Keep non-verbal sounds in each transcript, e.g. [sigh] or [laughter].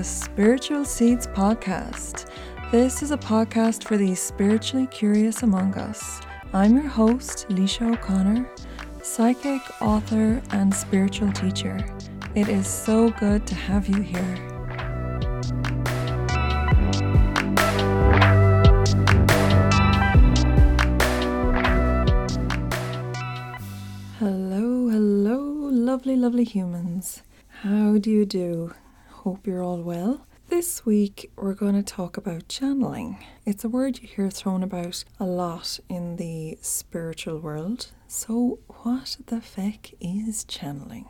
the Spiritual Seeds Podcast. This is a podcast for the spiritually curious among us. I'm your host, Laoise O'Connor, psychic, author, and spiritual teacher. It is so good to have you here. Hello, hello, lovely, lovely humans. How do you do? Hope you're all well. This week, we're going to talk about channeling. It's a word you hear thrown about a lot in the spiritual world. So, what the feck is channeling?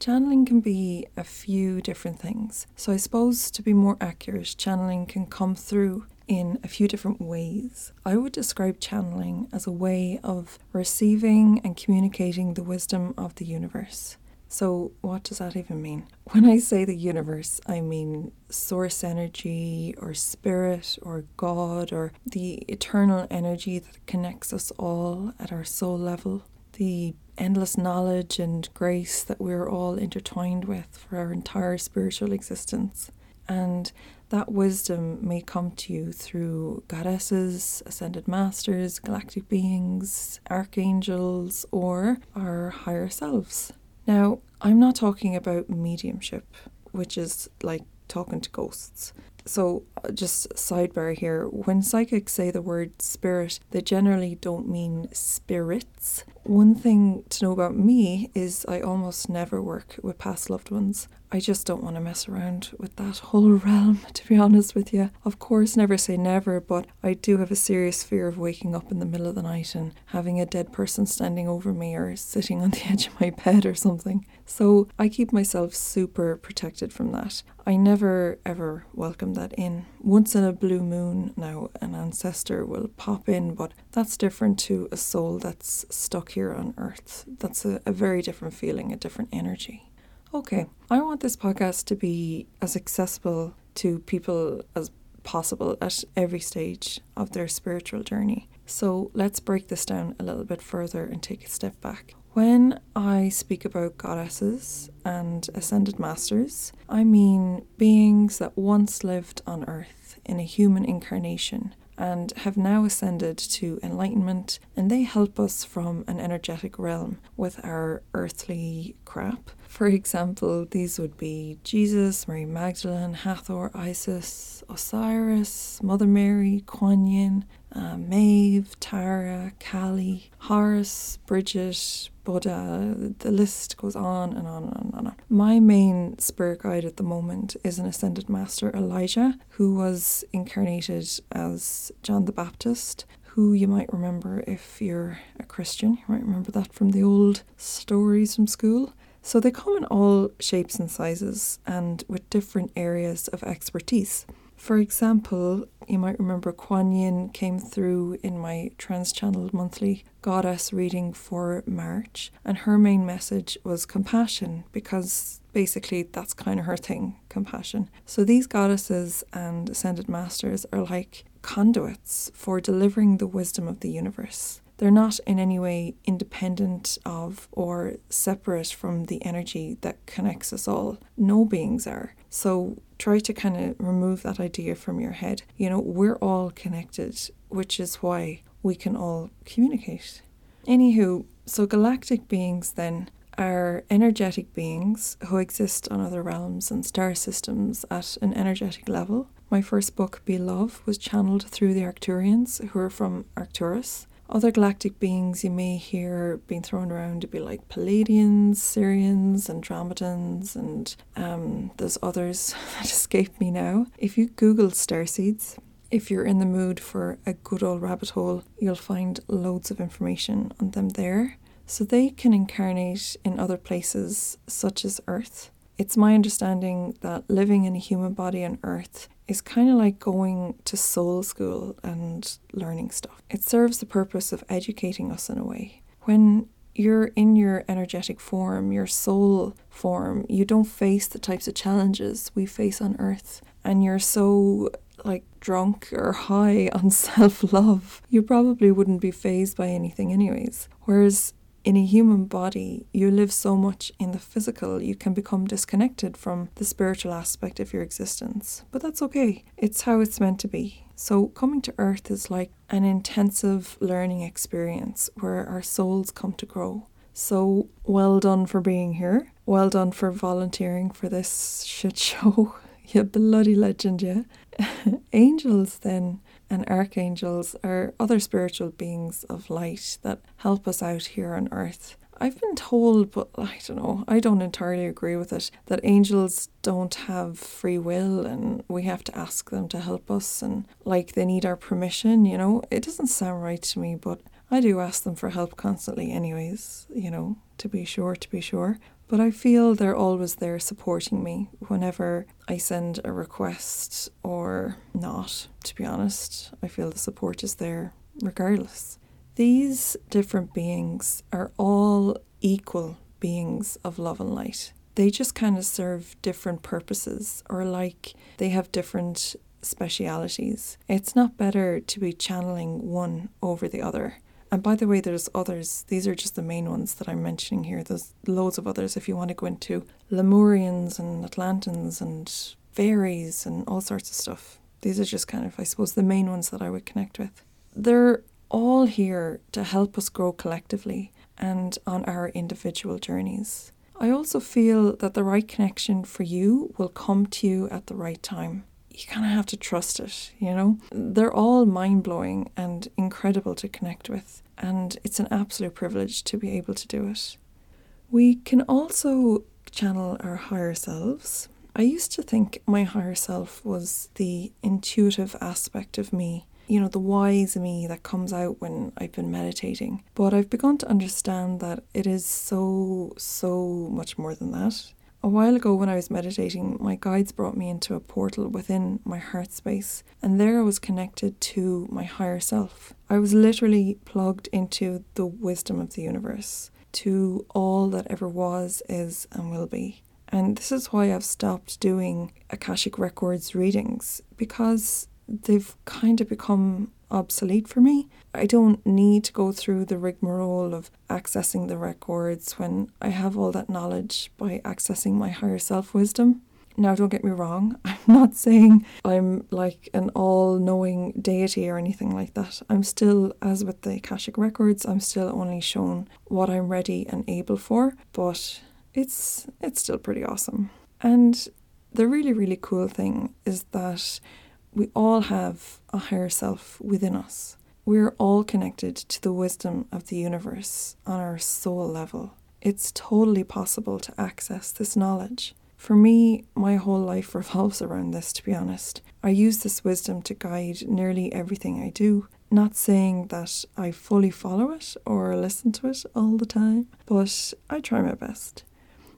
Channeling can be a few different things. So, I suppose to be more accurate, channeling can come through in a few different ways. I would describe channeling as a way of receiving and communicating the wisdom of the universe. So, what does that even mean? When I say the universe, I mean source energy or spirit or God or the eternal energy that connects us all at our soul level, the endless knowledge and grace that we're all intertwined with for our entire spiritual existence. And that wisdom may come to you through goddesses, ascended masters, galactic beings, archangels, or our higher selves. Now, I'm not talking about mediumship, which is like talking to ghosts. So, uh, just sidebar here when psychics say the word spirit, they generally don't mean spirits. One thing to know about me is I almost never work with past loved ones. I just don't want to mess around with that whole [laughs] realm, to be honest with you. Of course, never say never, but I do have a serious fear of waking up in the middle of the night and having a dead person standing over me or sitting [laughs] on the edge of my bed or something. So I keep myself super protected from that. I never ever welcome that in. Once in a blue moon, now an ancestor will pop in, but that's different to a soul that's stuck here on earth. That's a, a very different feeling, a different energy. Okay, I want this podcast to be as accessible to people as possible at every stage of their spiritual journey. So let's break this down a little bit further and take a step back. When I speak about goddesses and ascended masters, I mean beings that once lived on earth in a human incarnation and have now ascended to enlightenment, and they help us from an energetic realm with our earthly crap. For example, these would be Jesus, Mary Magdalene, Hathor, Isis, Osiris, Mother Mary, Kuan Yin, uh, Maeve, Tara, Kali, Horus, Bridget, Buddha, the list goes on and on and on and on. My main spirit guide at the moment is an ascended master, Elijah, who was incarnated as John the Baptist, who you might remember if you're a Christian. You might remember that from the old stories from school. So they come in all shapes and sizes and with different areas of expertise. For example, you might remember Kuan Yin came through in my trance channel monthly goddess reading for March, and her main message was compassion because basically that's kind of her thing compassion. So these goddesses and ascended masters are like conduits for delivering the wisdom of the universe. They're not in any way independent of or separate from the energy that connects us all. No beings are. So try to kind of remove that idea from your head. You know, we're all connected, which is why we can all communicate. Anywho, so galactic beings then are energetic beings who exist on other realms and star systems at an energetic level. My first book, Be Love, was channeled through the Arcturians, who are from Arcturus. Other galactic beings you may hear being thrown around to be like Pleiadians, Sirians, Andromedans, and um, there's others [laughs] that escape me now. If you Google starseeds, if you're in the mood for a good old rabbit hole, you'll find loads of information on them there. So they can incarnate in other places, such as Earth. It's my understanding that living in a human body on Earth is kind of like going to soul school and learning stuff. It serves the purpose of educating us in a way. When you're in your energetic form, your soul form, you don't face the types of challenges we face on earth. And you're so like drunk or high [laughs] on self love, you probably wouldn't be phased by anything, anyways. Whereas in a human body, you live so much in the physical, you can become disconnected from the spiritual aspect of your existence. But that's okay, it's how it's meant to be. So, coming to Earth is like an intensive learning experience where our souls come to grow. So, well done for being here. Well done for volunteering for this shit [laughs] show. you bloody legend, yeah. [laughs] Angels, then, and archangels are other spiritual beings of light that help us out here on earth. I've been told, but I don't know, I don't entirely agree with it, that angels don't have free will and we have to ask them to help us and like they need our permission, you know? It doesn't sound right to me, but I do ask them for help constantly, anyways, you know, to be sure, to be sure. But I feel they're always there supporting me whenever I send a request or not, to be honest. I feel the support is there regardless. These different beings are all equal beings of love and light. They just kind of serve different purposes or like they have different specialities. It's not better to be channeling one over the other. And by the way, there's others. These are just the main ones that I'm mentioning here. There's loads of others if you want to go into Lemurians and Atlantans and fairies and all sorts of stuff. These are just kind of, I suppose, the main ones that I would connect with. They're all here to help us grow collectively and on our individual journeys. I also feel that the right connection for you will come to you at the right time you kind of have to trust it, you know? They're all mind blowing and incredible to connect with, and it's an absolute privilege to be able to do it. We can also channel our higher selves. I used to think my higher self was the intuitive aspect of me, you know, the wise me that comes out when I've been meditating. But I've begun to understand that it is so, so much more than that. A while ago, when I was meditating, my guides brought me into a portal within my heart space, and there I was connected to my higher self. I was literally plugged into the wisdom of the universe, to all that ever was, is, and will be. And this is why I've stopped doing Akashic Records readings because they've kind of become obsolete for me. I don't need to go through the rigmarole of accessing the records when I have all that knowledge by accessing my higher self wisdom. Now, don't get me wrong, [laughs] I'm not saying I'm like an all knowing deity or anything like that. I'm still, as with the Akashic Records, I'm still only shown what I'm ready and able for, but it's it's still pretty awesome. And the really, really cool thing is that we all have a higher self within us. We're all connected to the wisdom of the universe on our soul level. It's totally possible to access this knowledge. For me, my whole life revolves around this, to be honest. I use this wisdom to guide nearly everything I do. Not saying that I fully follow it or listen to it all the time, but I try my best.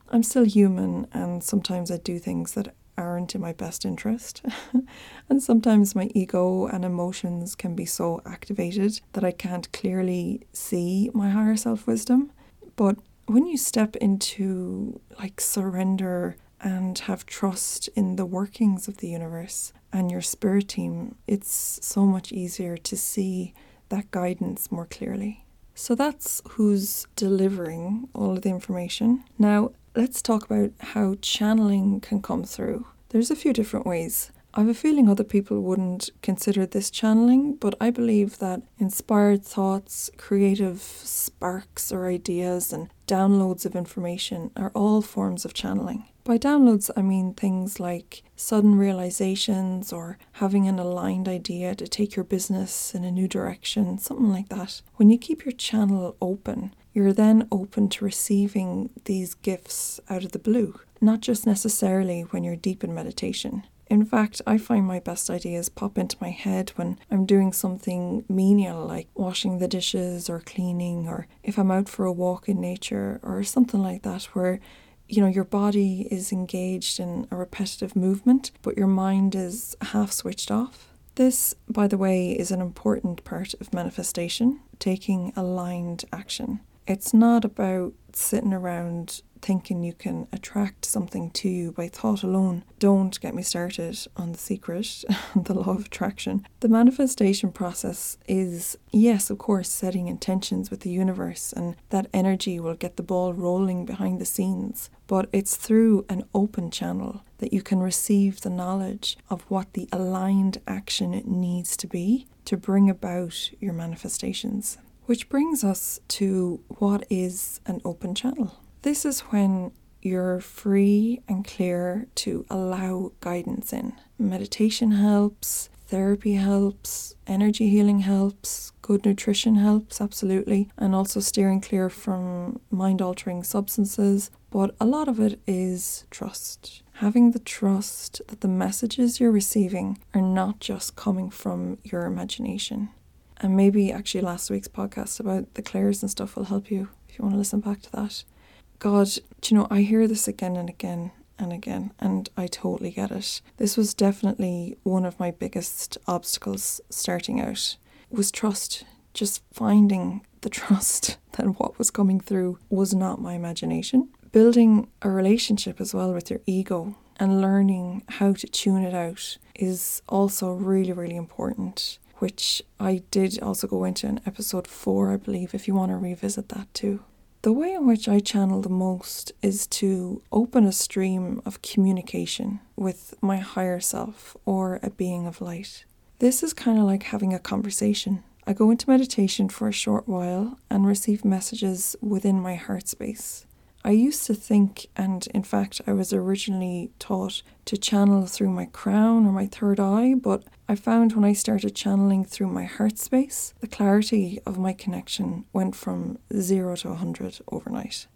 I'm still human, and sometimes I do things that aren't in my best interest. [laughs] and sometimes my ego and emotions can be so activated that I can't clearly see my higher self wisdom. But when you step into like surrender and have trust in the workings of the universe and your spirit team, it's so much easier to see that guidance more clearly. So that's who's delivering all of the information. Now, let's talk about how channeling can come through. There's a few different ways. I have a feeling other people wouldn't consider this channeling, but I believe that inspired thoughts, creative sparks or ideas, and downloads of information are all forms of channeling. By downloads, I mean things like sudden realizations or having an aligned idea to take your business in a new direction, something like that. When you keep your channel open, you're then open to receiving these gifts out of the blue, not just necessarily when you're deep in meditation. In fact, I find my best ideas pop into my head when I'm doing something menial like washing the dishes or cleaning, or if I'm out for a walk in nature or something like that, where you know your body is engaged in a repetitive movement, but your mind is half switched off. This, by the way, is an important part of manifestation, taking aligned action. It's not about sitting around thinking you can attract something to you by thought alone. Don't get me started on the secret, [laughs] the law of attraction. The manifestation process is, yes, of course, setting intentions with the universe, and that energy will get the ball rolling behind the scenes. But it's through an open channel that you can receive the knowledge of what the aligned action needs to be to bring about your manifestations. Which brings us to what is an open channel. This is when you're free and clear to allow guidance in. Meditation helps, therapy helps, energy healing helps, good nutrition helps, absolutely, and also steering clear from mind altering substances. But a lot of it is trust. Having the trust that the messages you're receiving are not just coming from your imagination. And maybe actually last week's podcast about the clairs and stuff will help you if you want to listen back to that. God, you know, I hear this again and again and again, and I totally get it. This was definitely one of my biggest obstacles starting out was trust. Just finding the trust [laughs] that what was coming through was not my imagination. Building a relationship as well with your ego and learning how to tune it out is also really, really important which I did also go into in episode four, I believe, if you want to revisit that too. The way in which I channel the most is to open a stream of communication with my higher self or a being of light. This is kind of like having a conversation. I go into meditation for a short while and receive messages within my heart space. I used to think, and in fact, I was originally taught to channel through my crown or my third eye, but I found when I started channeling through my heart space, the clarity of my connection went from zero to 100 overnight.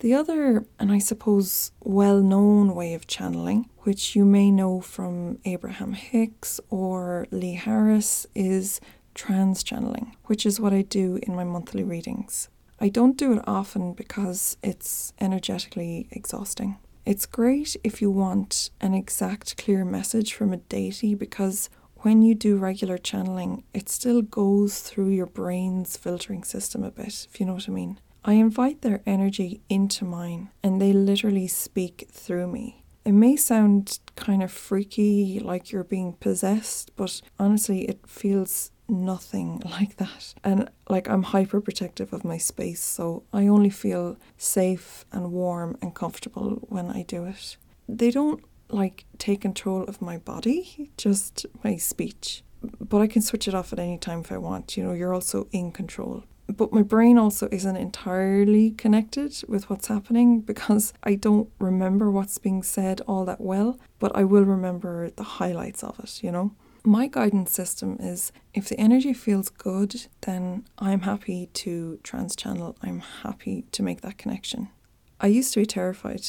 The other, and I suppose well known way of channeling, which you may know from Abraham Hicks or Lee Harris, is trance channeling, which is what I do in my monthly readings. I don't do it often because it's energetically exhausting. It's great if you want an exact, clear message from a deity because when you do regular channeling, it still goes through your brain's filtering system a bit, if you know what I mean. I invite their energy into mine and they literally speak through me. It may sound kind of freaky, like you're being possessed, but honestly, it feels nothing [laughs] like that. And like I'm hyper protective of my space, so I only feel safe and warm and comfortable when I do it. They don't like take control of my body, just my speech. But I can switch it off at any time if I want. You know, you're also in control. But my brain also isn't entirely connected with what's happening [laughs] because I don't remember what's being said all that well, but I will remember the highlights of it, you know? My guidance system is if the energy feels good, then I'm happy to trance channel. I'm happy to make that connection. I used to be terrified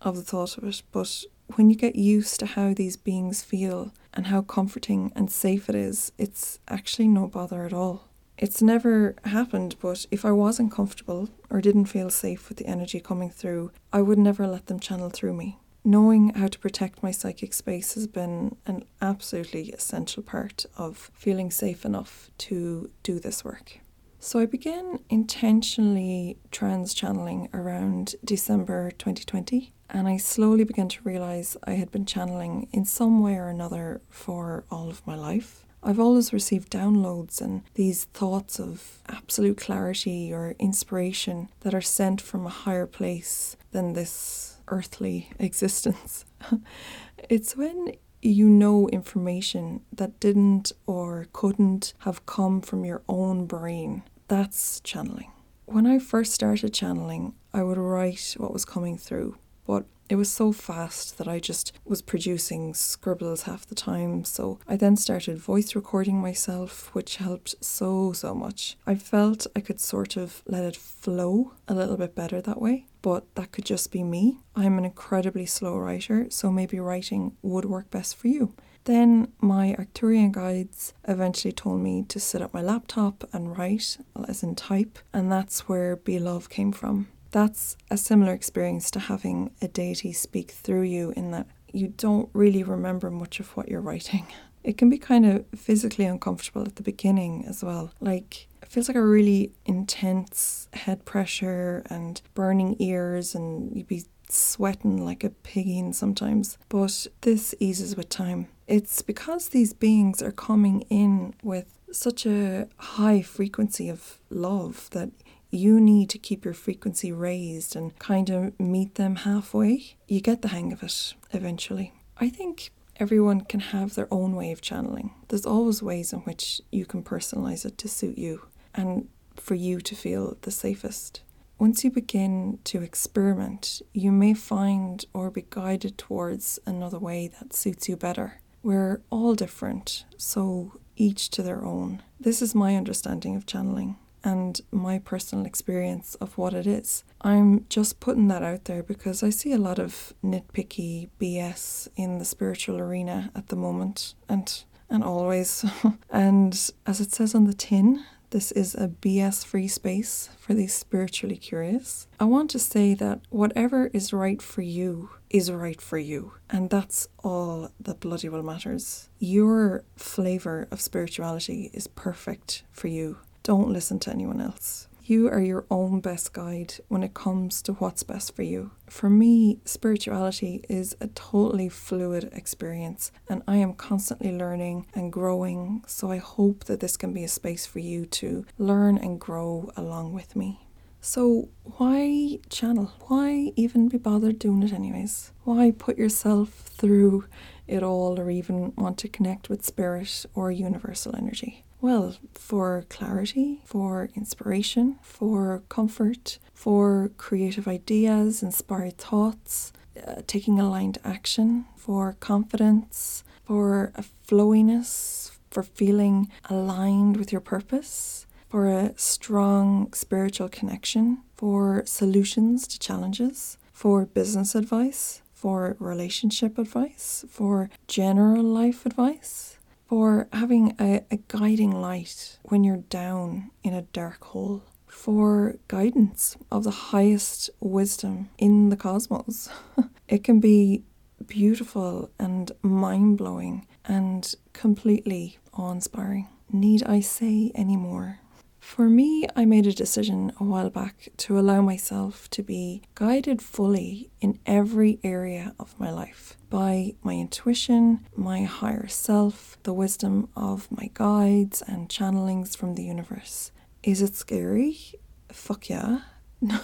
of the thought of it, but when you get used to how these beings feel and how comforting and safe it is, it's actually no bother at all. It's never happened, but if I wasn't comfortable or didn't feel safe with the energy coming through, I would never let them channel through me knowing how to protect my psychic space has been an absolutely essential part of feeling safe enough to do this work. So I began intentionally trance channeling around December 2020, and I slowly began to realize I had been channeling in some way or another for all of my life. I've always received downloads and these thoughts of absolute clarity or inspiration that are sent from a higher place than this earthly existence. [laughs] it's when you know information that didn't or couldn't have come from your own brain. That's channeling. When I first started channeling, I would write what was coming through, but it was so fast that I just was producing scribbles half the time. So I then started voice recording myself, which helped so, so much. I felt I could sort of let it flow a little bit better that way, but that could just be me. I'm an incredibly slow writer, so maybe writing would work best for you. Then my Arcturian guides eventually told me to sit at my laptop and write, as in type, and that's where Be Love came from. That's a similar experience to having a deity speak through you in that you don't really remember much of what you're writing. It can be kind of physically uncomfortable at the beginning as well. Like feels like a really intense head pressure and burning ears, and you'd be sweating like a pig sometimes. But this eases with time. It's because these beings are coming in with such a high frequency of love that you need to keep your frequency raised and kind of meet them halfway. You get the hang of it eventually. I think everyone can have their own way of channeling. There's always ways in which you can personalize it to suit you and for you to feel the safest. Once you begin to experiment, you may find or be guided towards another way that suits you better. We're all different, so each to their own. This is my understanding of channeling and my personal experience of what it is. I'm just putting that out there because I see a lot of nitpicky BS in the spiritual arena at the moment and and always. [laughs] and as it says on the tin, this is a BS free space for the spiritually curious. I want to say that whatever is right for you is right for you. And that's all that bloody well matters. Your flavour of spirituality is perfect for you. Don't listen to anyone else. You are your own best guide when it comes to what's best for you. For me, spirituality is a totally fluid experience, and I am constantly learning and growing. So I hope that this can be a space for you to learn and grow along with me. So, why channel? Why even be bothered doing it, anyways? Why put yourself through it all or even want to connect with spirit or universal energy? Well, for clarity, for inspiration, for comfort, for creative ideas, inspired thoughts, uh, taking aligned action, for confidence, for a flowiness, for feeling aligned with your purpose, for a strong spiritual connection, for solutions to challenges, for business advice, for relationship advice, for general life advice for having a, a guiding light when you're down in a dark hole, for guidance of the highest wisdom in the cosmos. [laughs] it can be beautiful and mind blowing and completely awe inspiring. Need I say any more? For me, I made a decision a while back to allow myself to be guided fully in every area of my life by my intuition, my higher self, the wisdom of my guides and channelings from the universe. Is it scary? Fuck yeah. [laughs]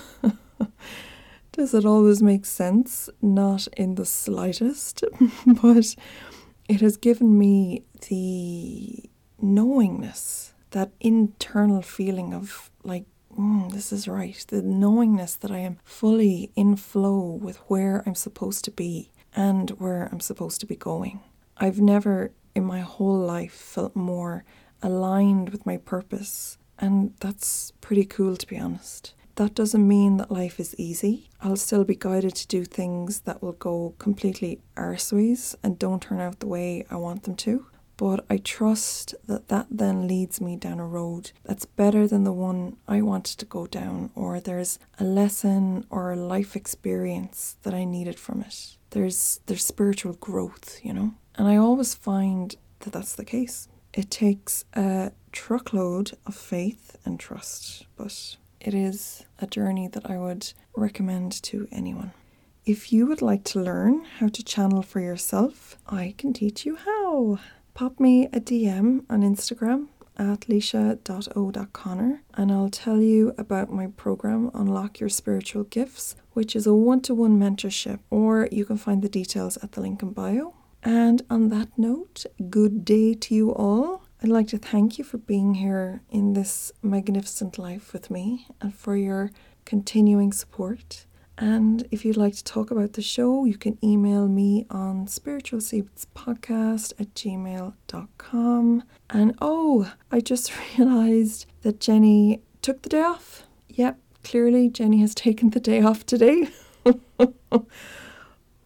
Does it always make sense? Not in the slightest, [laughs] but it has given me the knowingness that internal feeling of like, mm, this is right, the knowingness that I am fully in flow with where I'm supposed to be and where I'm supposed to be going. I've never in my whole life felt more aligned with my purpose, and that's pretty cool to be honest. That doesn't mean that life is easy. I'll still be guided to do things that will go completely arseways and don't turn out the way I want them to but I trust that that then leads me down a road that's better than the one I wanted to go down, or there's a lesson or a life experience that I needed from it. There's there's spiritual growth, you know, and I always find that that's the case. It takes a truckload of faith and trust, but it is a journey that I would recommend to anyone. If you would like to learn how to channel for yourself, I can teach you how pop me a DM on Instagram at laoise.o.connor and I'll tell you about my program Unlock Your Spiritual Gifts, which is a one to one mentorship, or you can find the details at the link in bio. And on that note, good day to you all. I'd like to thank you for being here in this magnificent life with me and for your continuing support. And if you'd like to talk about the show, you can email me on spiritualseedspodcast at gmail.com. And oh, I just [laughs] realized that Jenny took the day off. Yep, clearly Jenny has taken the day off today. [laughs]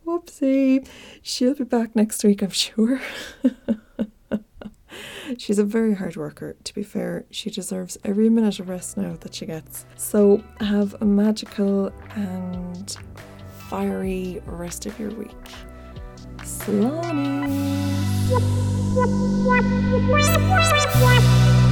Whoopsie. She'll be back next week, I'm sure. [laughs] She's a very hard worker. To be fair, she deserves every minute of rest now that she gets. So have a magical and fiery rest of your week. Salami!